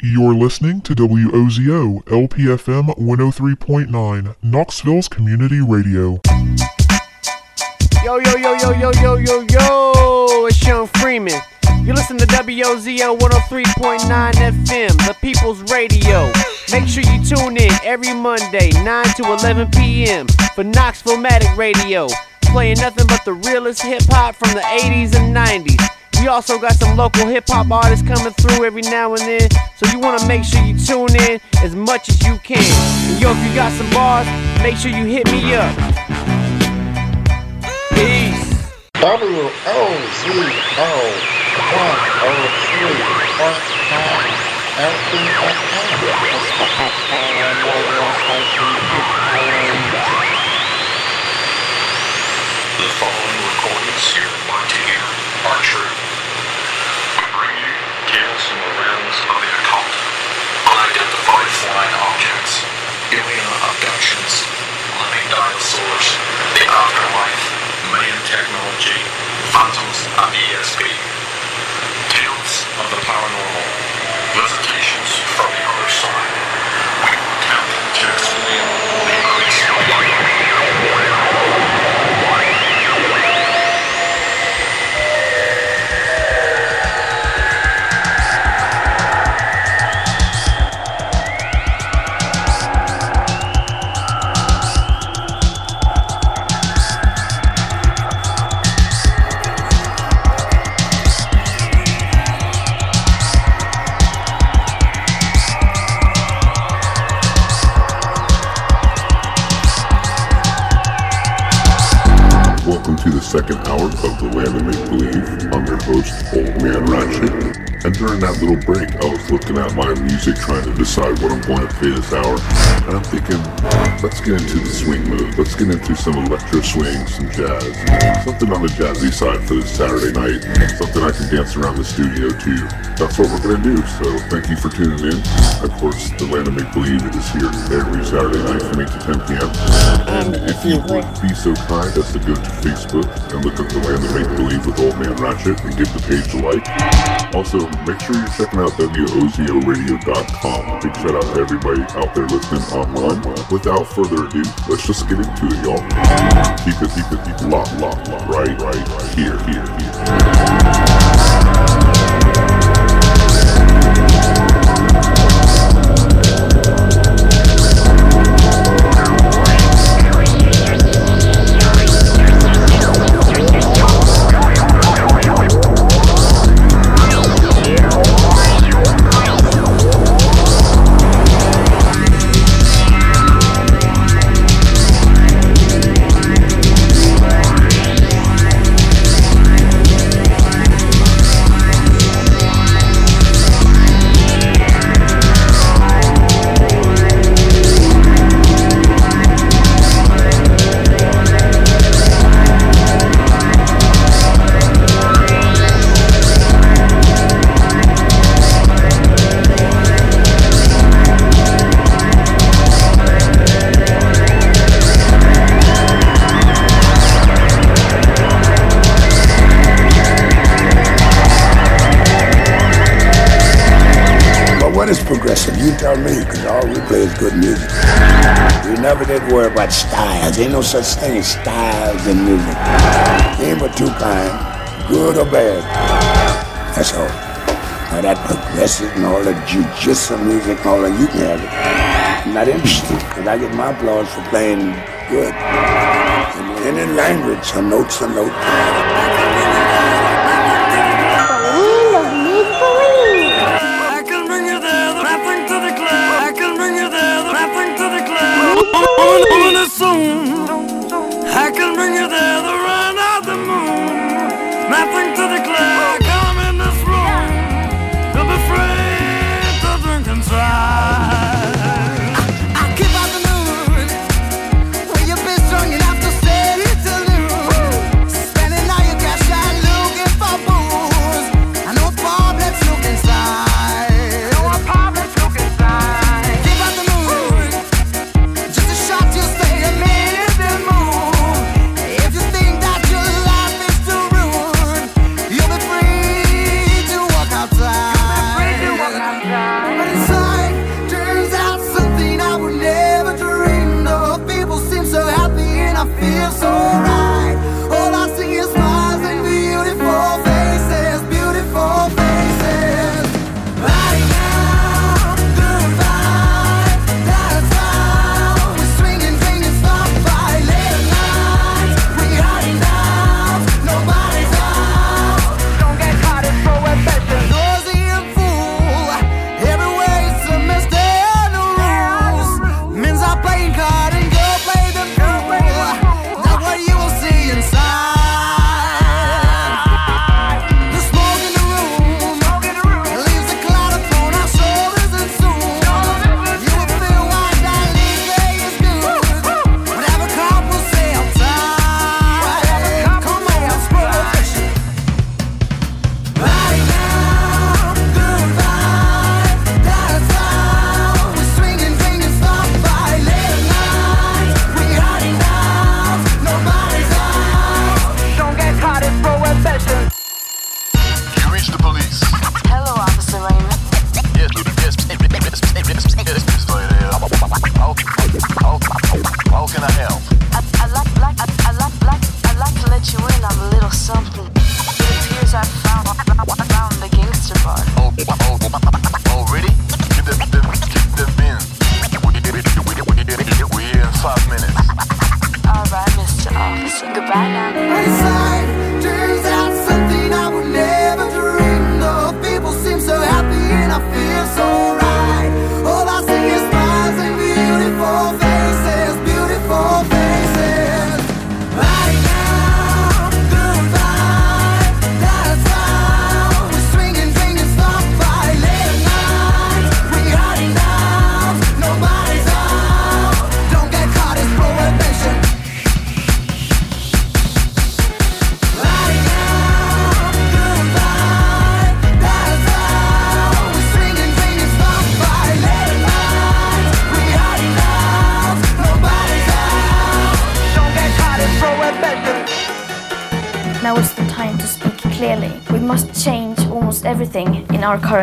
You're listening to WOZO LPFM 103.9, Knoxville's Community Radio. Yo, yo, yo, yo, yo, yo, yo, yo, it's Young Freeman. You listen to WOZO 103.9 FM, the People's Radio. Make sure you tune in every Monday, 9 to 11 p.m. for Knoxville Matic Radio, playing nothing but the realest hip hop from the 80s and 90s. We also got some local hip hop artists coming through every now and then, so you want to make sure you tune in as much as you can. And yo, if you got some bars, make sure you hit me up. Peace. W O Z O one O three flying objects, alien abductions, living dinosaurs, the afterlife, Mayan technology, phantoms of ESP, tales of the paranormal, visitations from the other side. Welcome to the second hour of The Land of Make Believe. I'm your host, Old Man Ratchet. And during that little break, I was looking at my music trying to decide what I'm going to play this hour. And I'm thinking, let's get into the swing mode. Let's get into some electro swing, some jazz. Something on the jazzy side for this Saturday night. Something I can dance around the studio to. That's what we're going to do. So thank you for tuning in. Of course, The Land of Make Believe is here every Saturday night from 8 to 10 p.m. And if you would be so kind as to go to Facebook and look up The Land of Make Believe with Old Man Ratchet and give the page a like. Also, make sure you're checking out WOZORadio.com. Big shout out to everybody out there listening online. Without further ado, let's just get into it, y'all. Keep it, keep it, keep it locked, locked, locked, right, right, right, here, here, here. What is progressive? You tell me, because all we play is good music. We never did worry about styles. Ain't no such thing as styles in music. Ain't but two kind, good or bad. That's all. Now that progressive and all that jujitsu music and all that, you can have it. I'm not interested, because I get my applause for playing good. In any language, a note's a note.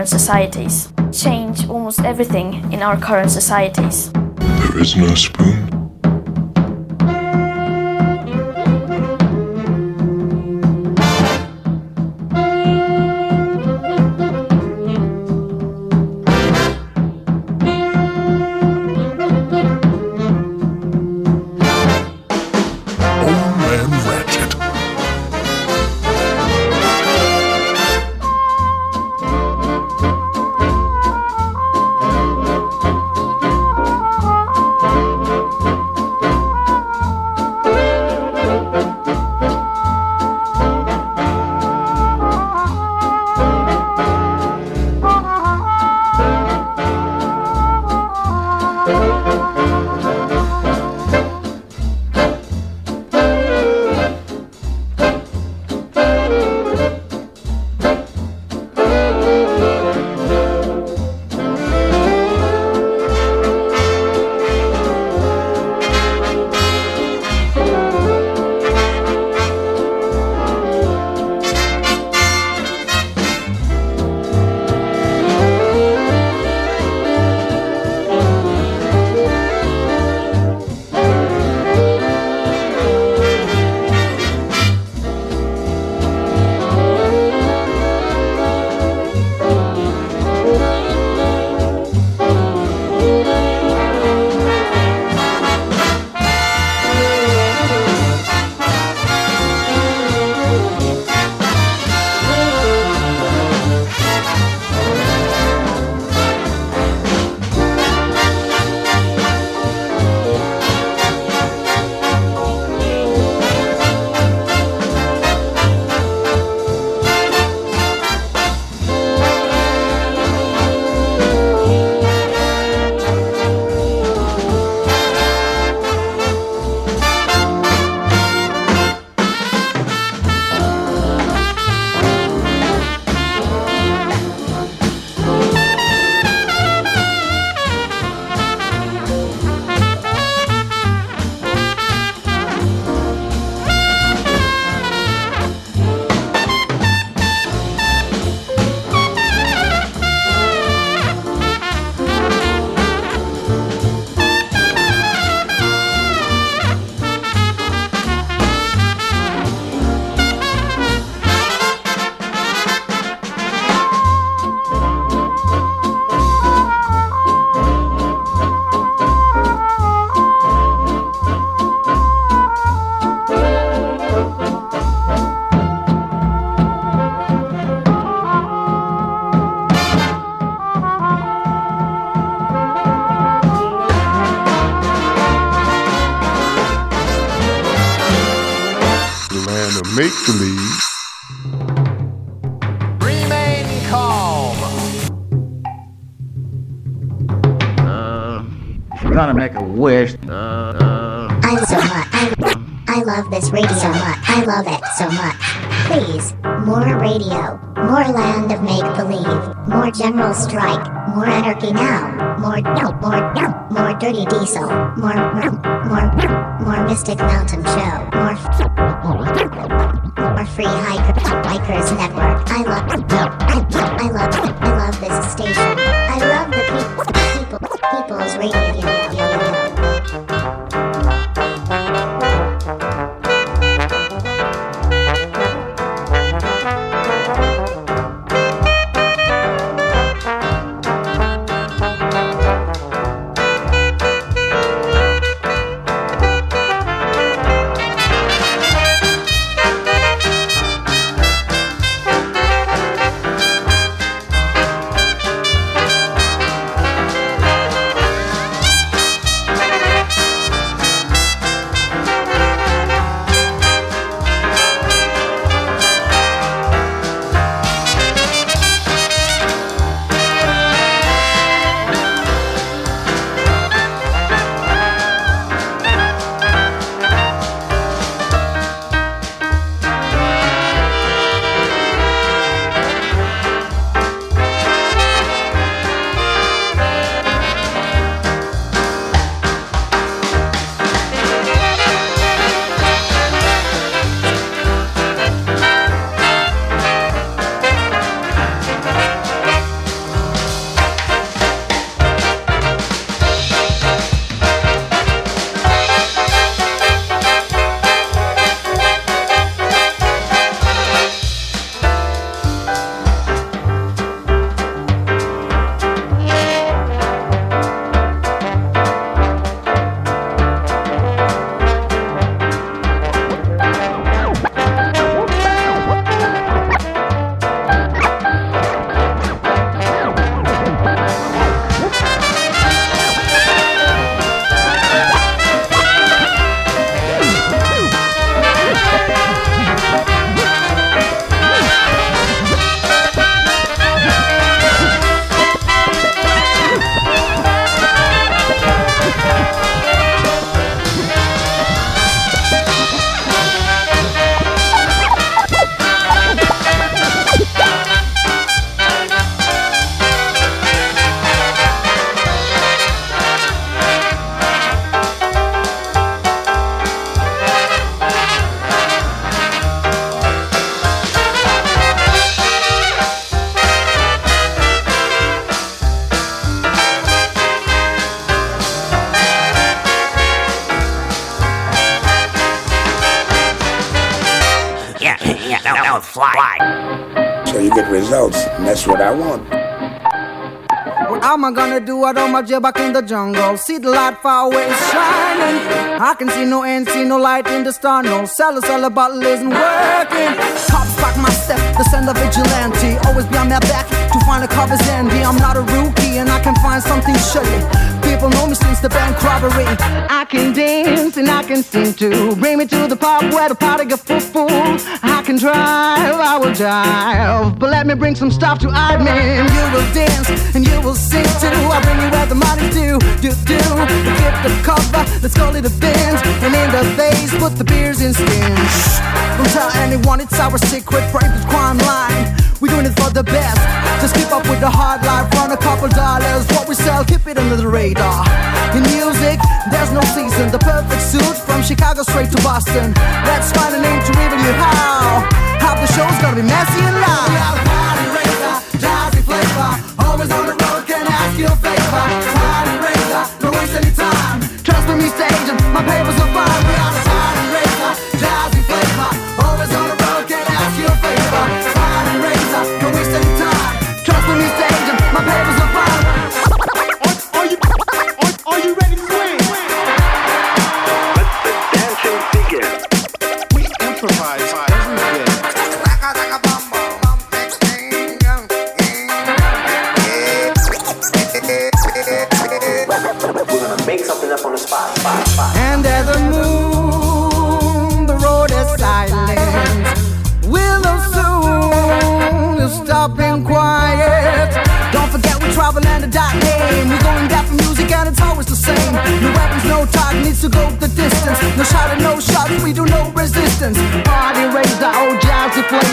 Current societies. Change almost everything in our current societies. There is no spoon. Strike, more anarchy now, more no, more no, more dirty diesel, more no, more more mystic mountain show, more more free hiker, hikers network. I love I, I what I want. What am I gonna do? I don't my jail back in the jungle. See the light far away shining. I can see no end, see no light in the star. No cellar, cellar bottle isn't working. Cops back my step, the send of vigilante. Always be on my back to find a cover's envy. I'm not a rookie and I can find something shady. People know me since the bank robbery. I can dance and I can sing too. Bring me to the pub where the party get full full. I can drive, I will drive. But let me bring some stuff to me. You will dance and you will sing too. I'll bring you where the money's due, do do. Get the cover, let's call it a bins. And in the vase, put the beers in skins. Don't tell anyone it's our secret private crime line. We're doing it for the best. Just keep up with the hard life, run a couple dollars. What we sell, keep it under the radar. In music, there's no season. The perfect suit from Chicago straight to Boston. Let's find a name to reveal how. How the show's gonna be messy and loud. We are party raiser, jazzy flavor. Always on the road, can ask you a favor? Party raiser, don't waste any time. Trust me, me staging, my papers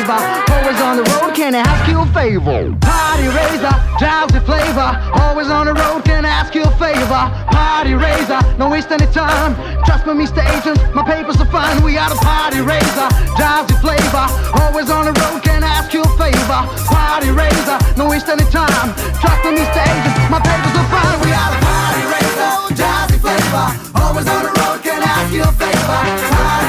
flavor. Always on the road, can I ask you a favor? Party raiser, jazzy flavor. Always on the road, can I ask you a favor? Party raiser, don't waste any time. Trust me, Mr. Agent, my papers are fine. We are the party raiser, jazzy flavor. Always on the road, can I ask you a favor? Party raiser, don't waste any time. Trust me, Mr. Agent, my papers are fine. We are the party raiser, jazzy flavor. Always on the road, can I ask you a favor? Party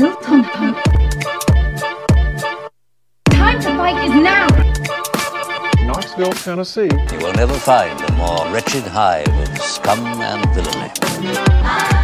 built on hope. Time to fight is now! Knoxville, Tennessee. You will never find a more wretched hive of scum and villainy.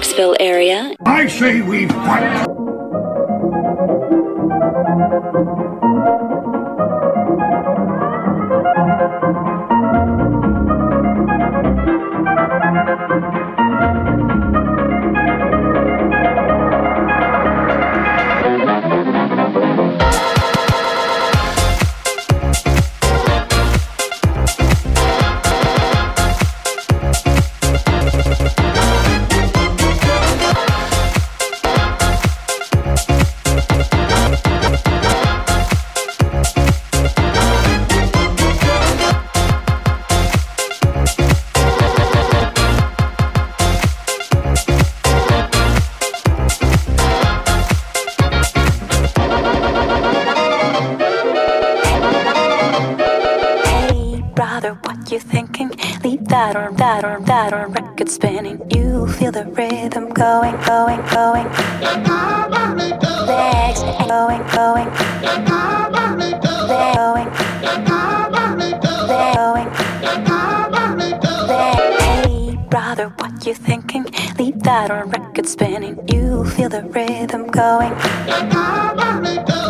Knoxville area. I say we fight. spinning. You feel the rhythm going.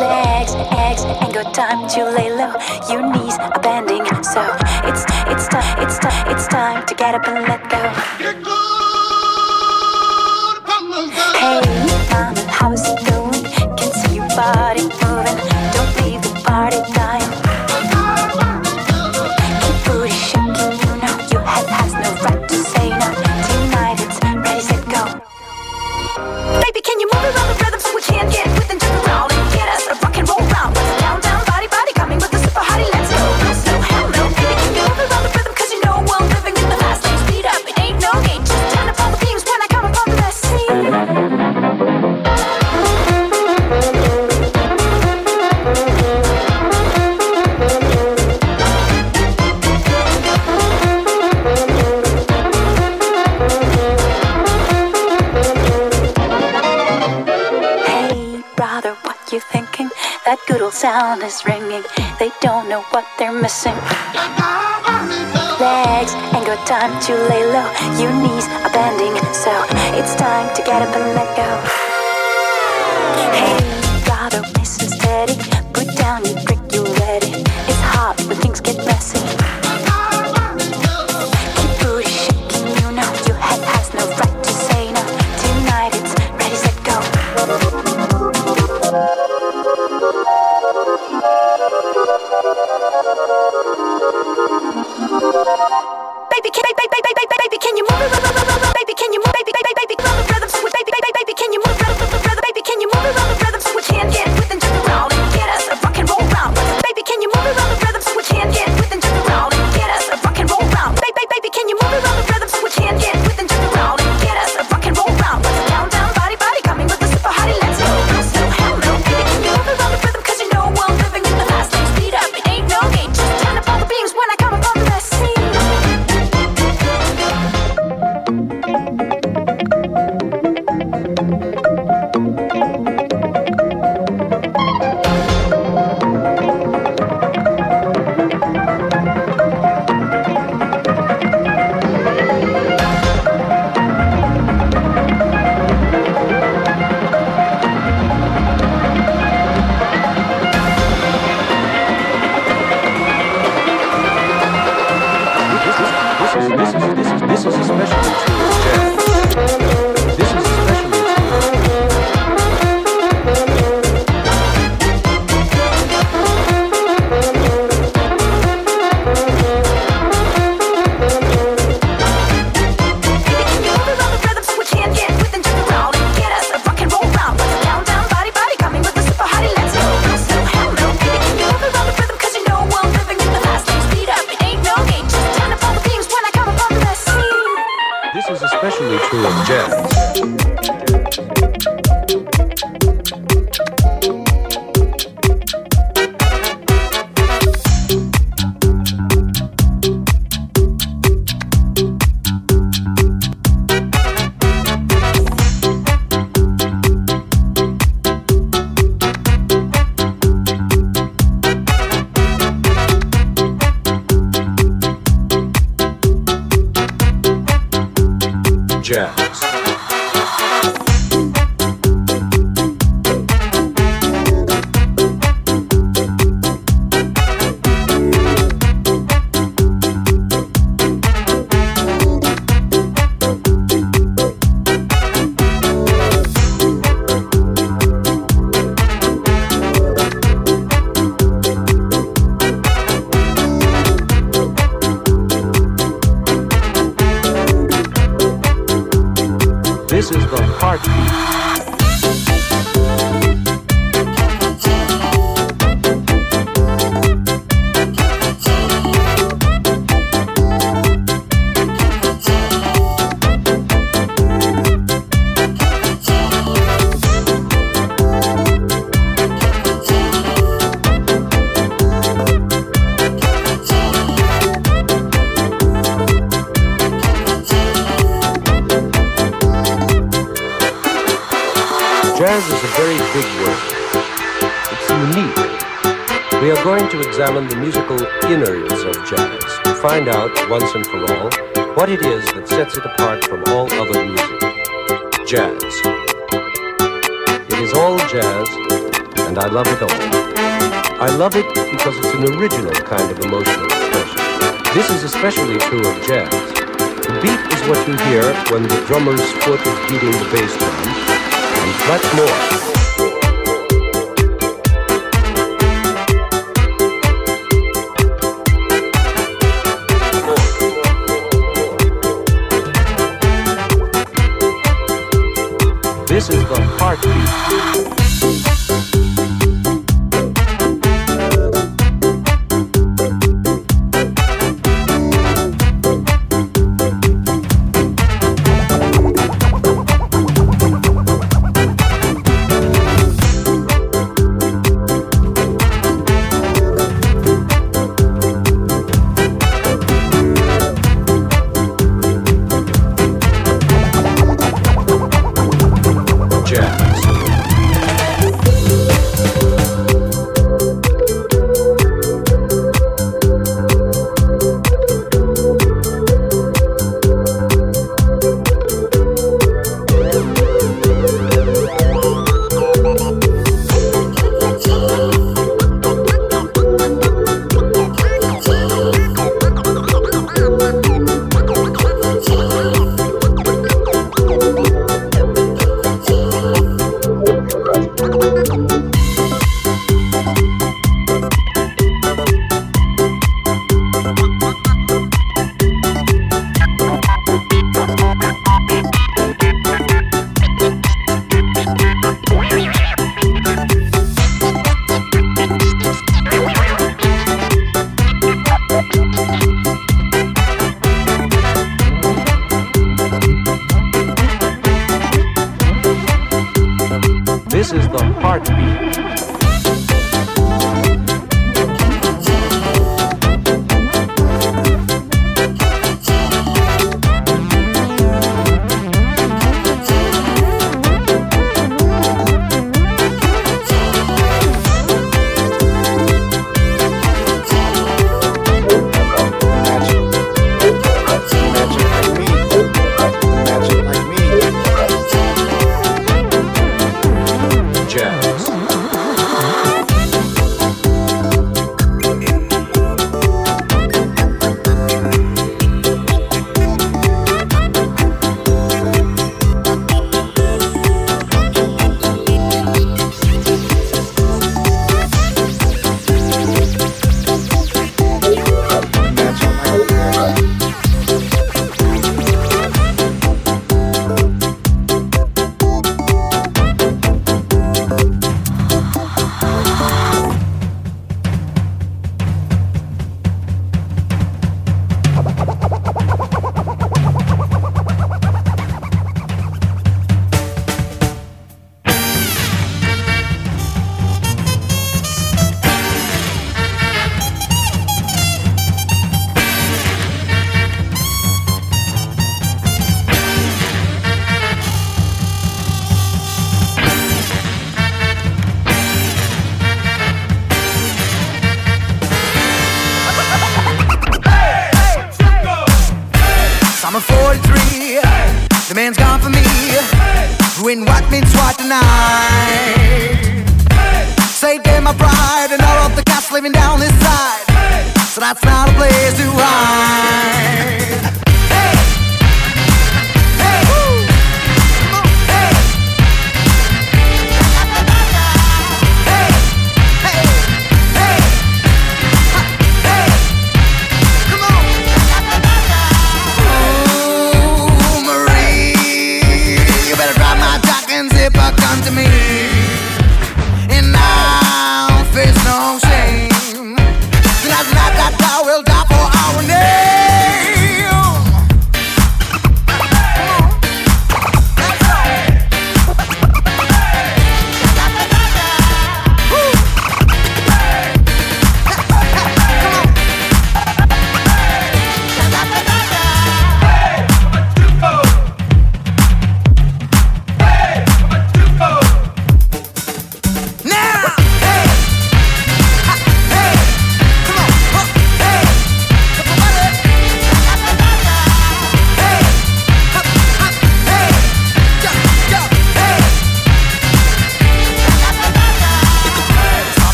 Legs, eggs, ain't got time to lay low. Your knees are bending, so it's it's time, it's time, it's time to get up and let. sound is ringing. They don't know what they're missing. Legs ain't got time to lay low. Your knees are bending, so it's time to get up and let go. Hey. To examine the musical innards of jazz to find out, once and for all, what it is that sets it apart from all other music. Jazz. It is all jazz, and I love it all. I love it because it's an original kind of emotional expression. This is especially true of jazz. The beat is what you hear when the drummer's foot is beating the bass drum, and much more. This is the heartbeat.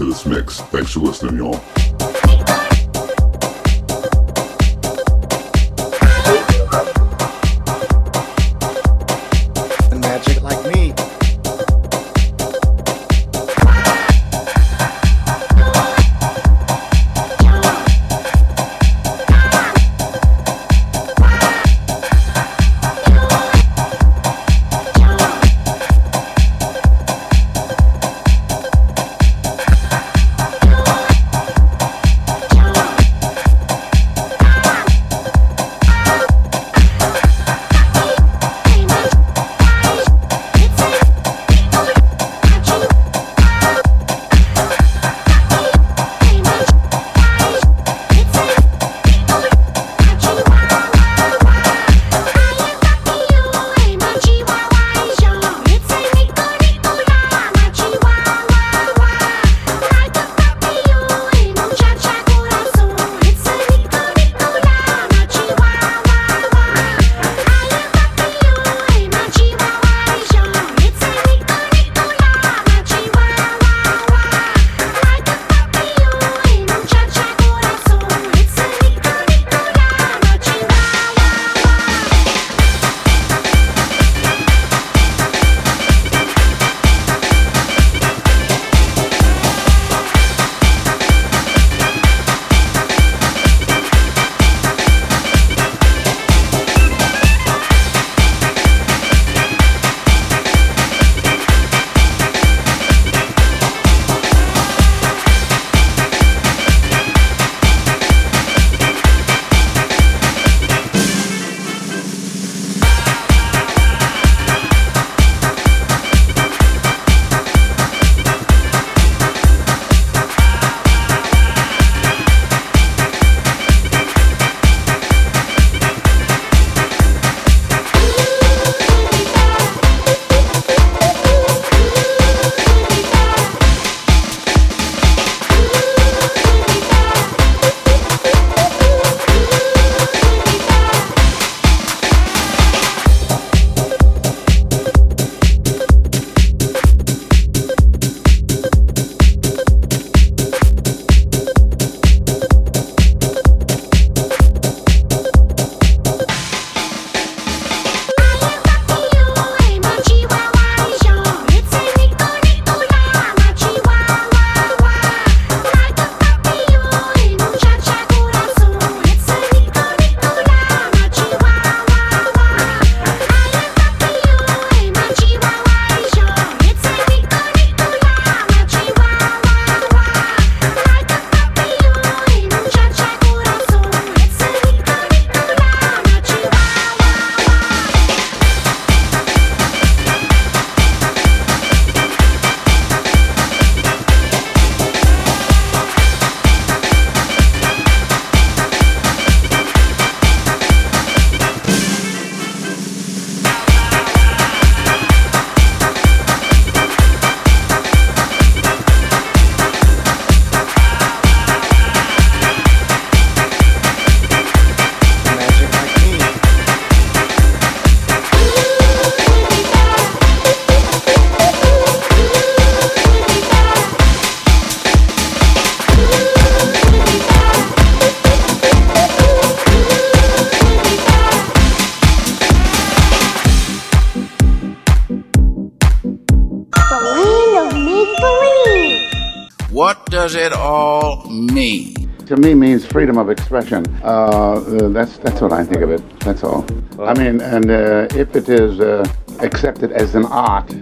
To this mix. Thanks for listening, y'all. What does it all mean? To me, means freedom of expression. Uh, uh, that's that's what I think of it. That's all. I mean, and uh, if it is uh, accepted as an art,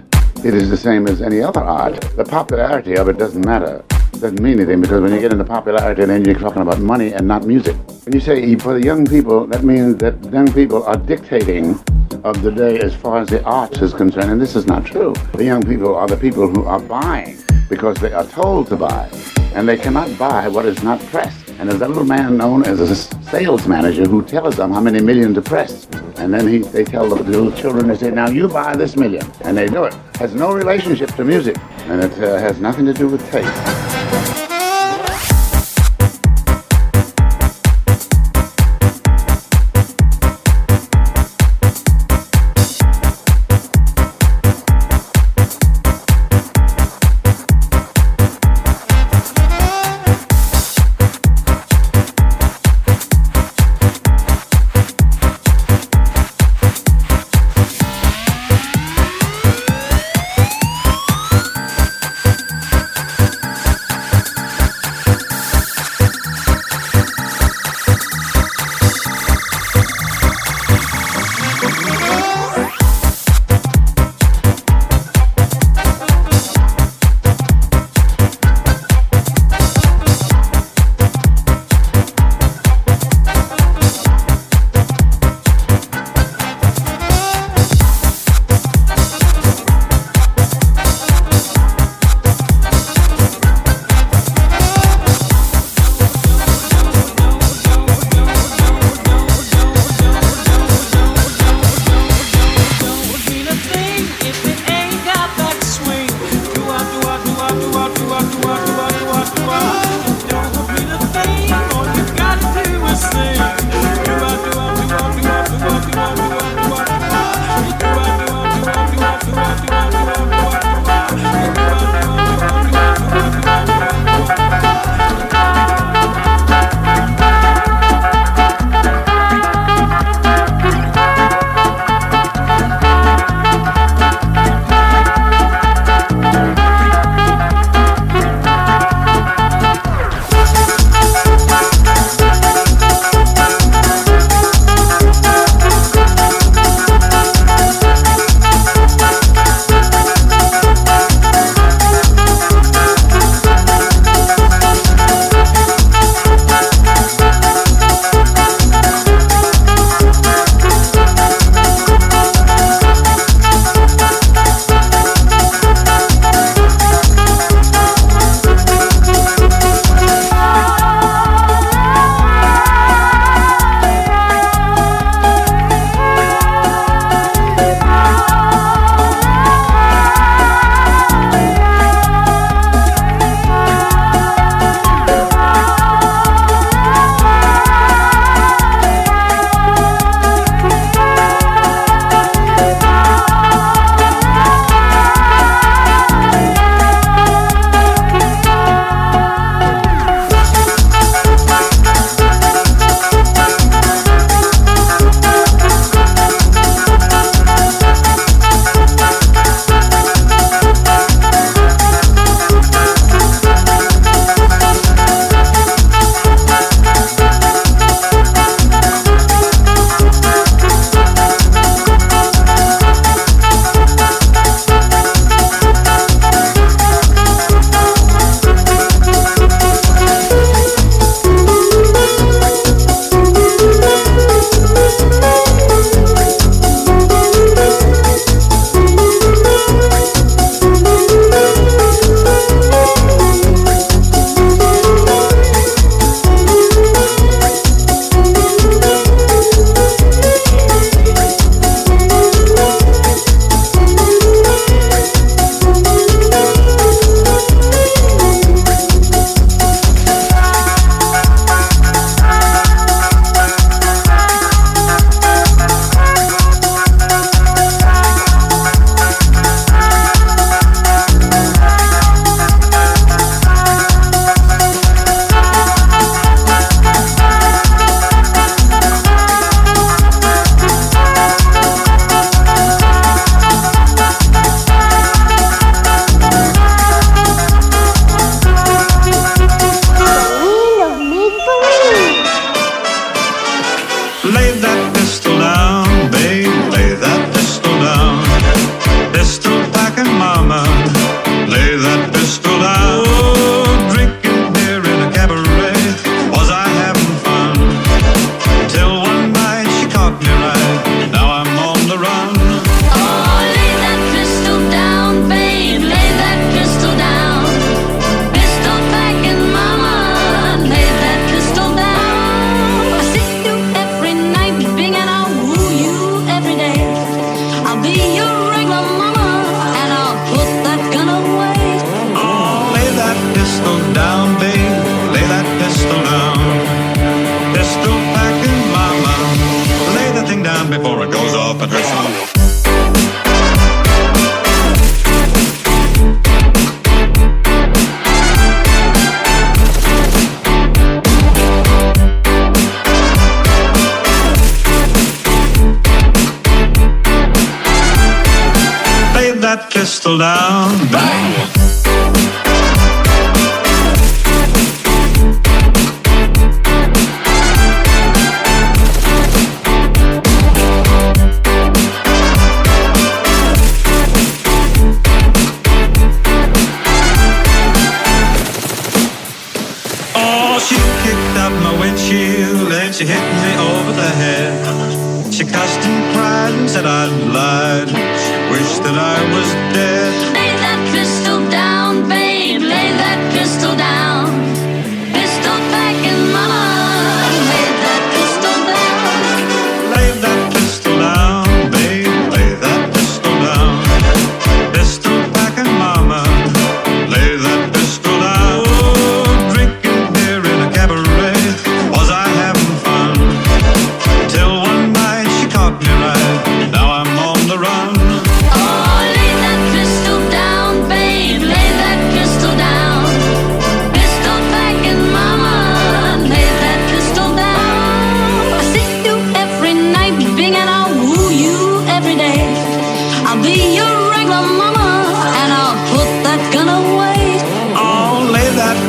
it is the same as any other art. The popularity of it doesn't matter. Doesn't mean anything because when you get into popularity, then you're talking about money and not music. When you say for the young people, that means that young people are dictating of the day as far as the arts is concerned, and this is not true. The young people are the people who are buying because they are told to buy, and they cannot buy what is not pressed. And there's a little man known as a sales manager who tells them how many millions are pressed. And then he, they tell the little children, they say, now you buy this million. And they do it. Has no relationship to music. And it uh, has nothing to do with taste.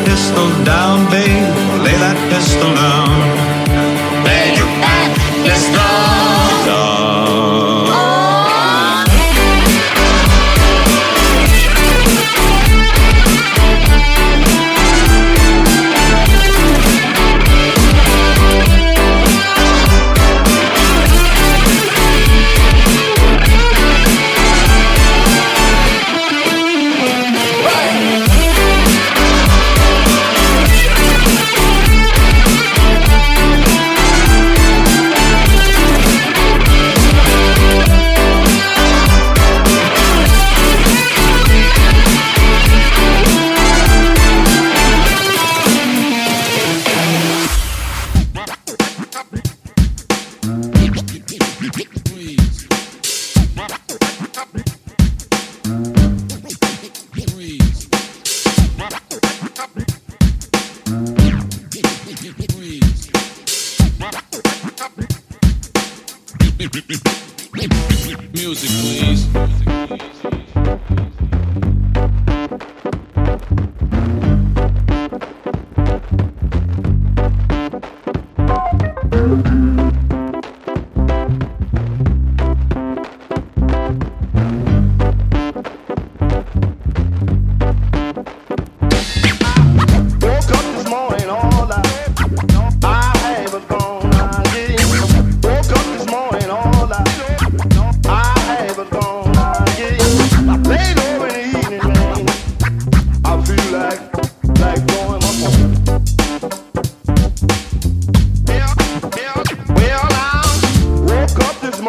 Pistol down, babe. Lay that pistol down.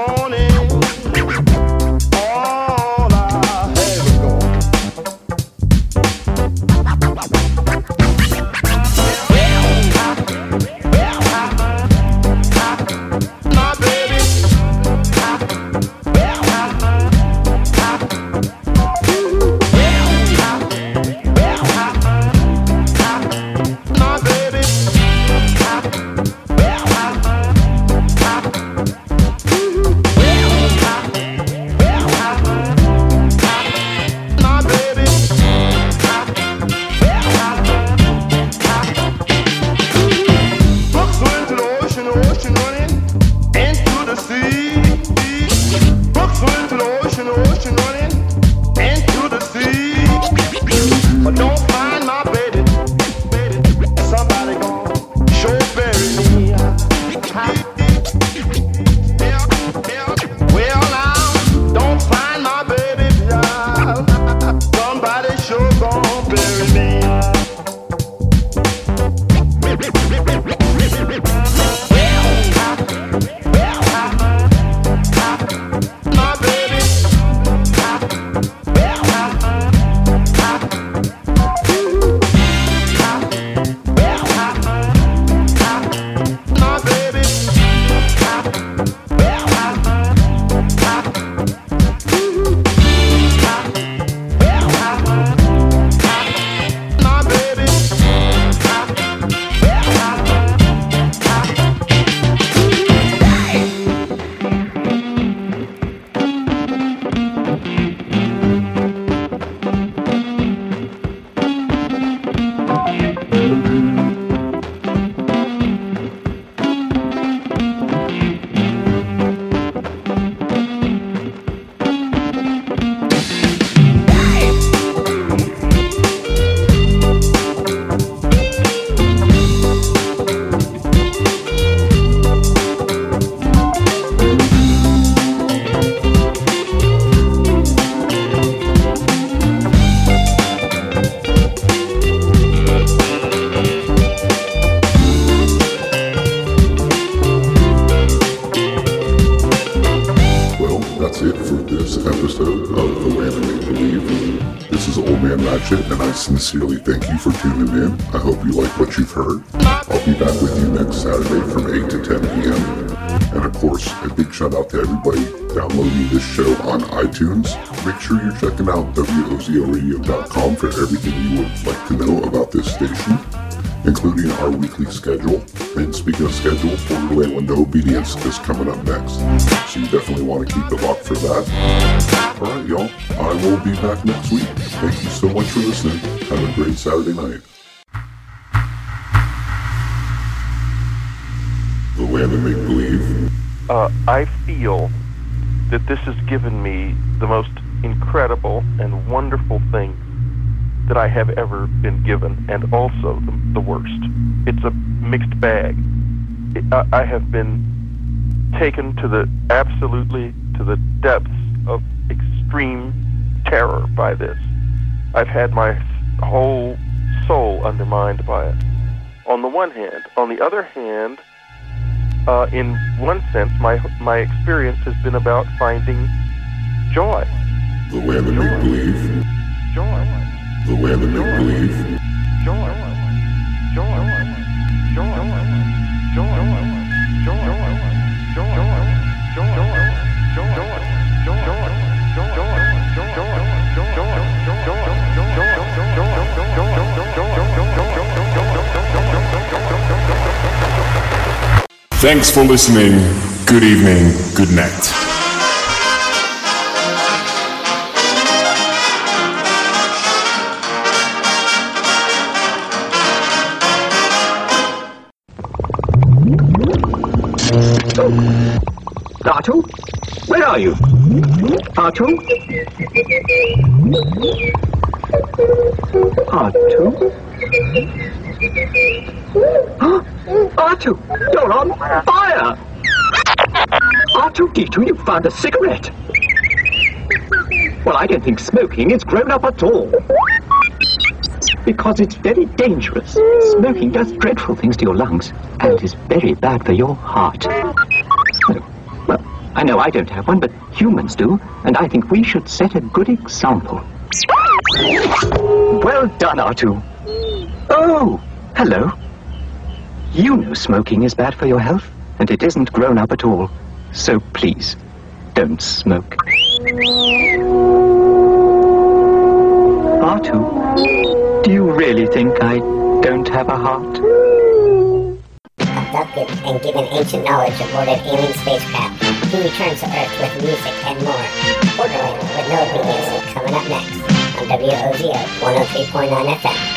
morning. iTunes. Make sure you're checking out WOZORadio.com for everything you would like to know about this station, including our weekly schedule. And speaking of schedule, Borderland No Obedience is coming up next. So you definitely want to keep the lock for that. Alright, y'all. I will be back next week. Thank you so much for listening. Have a great Saturday night. The Land of Make Believe. Uh, I feel that this has given me the most incredible and wonderful thing that I have ever been given, and also the, the worst. It's a mixed bag. It, I, I have been taken to the absolutely to the depths of extreme terror by this. I've had my whole soul undermined by it. On the one hand, on the other hand, uh, in one sense, my my experience has been about finding joy. The Land of Make Believe. Joy. The Land of Make Believe. Joy. Joy. Joy. Joy. Thanks for listening. Good evening. Good night. R2? Where are you? R2? R2? Ah, R2, you're on fire! R2D2, you found a cigarette! Well, I don't think smoking is grown up at all. Because it's very dangerous. Smoking does dreadful things to your lungs and is very bad for your heart. Oh, well, I know I don't have one, but humans do, and I think we should set a good example. Well done, R2. Oh, hello. You know smoking is bad for your health, and it isn't grown up at all. So please, don't smoke. R2, do you really think I don't have a heart? Abducted and given ancient knowledge aboard an alien spacecraft, he returns to Earth with music and more. Borderland with no obedience coming up next on WOZO 103.9 FM.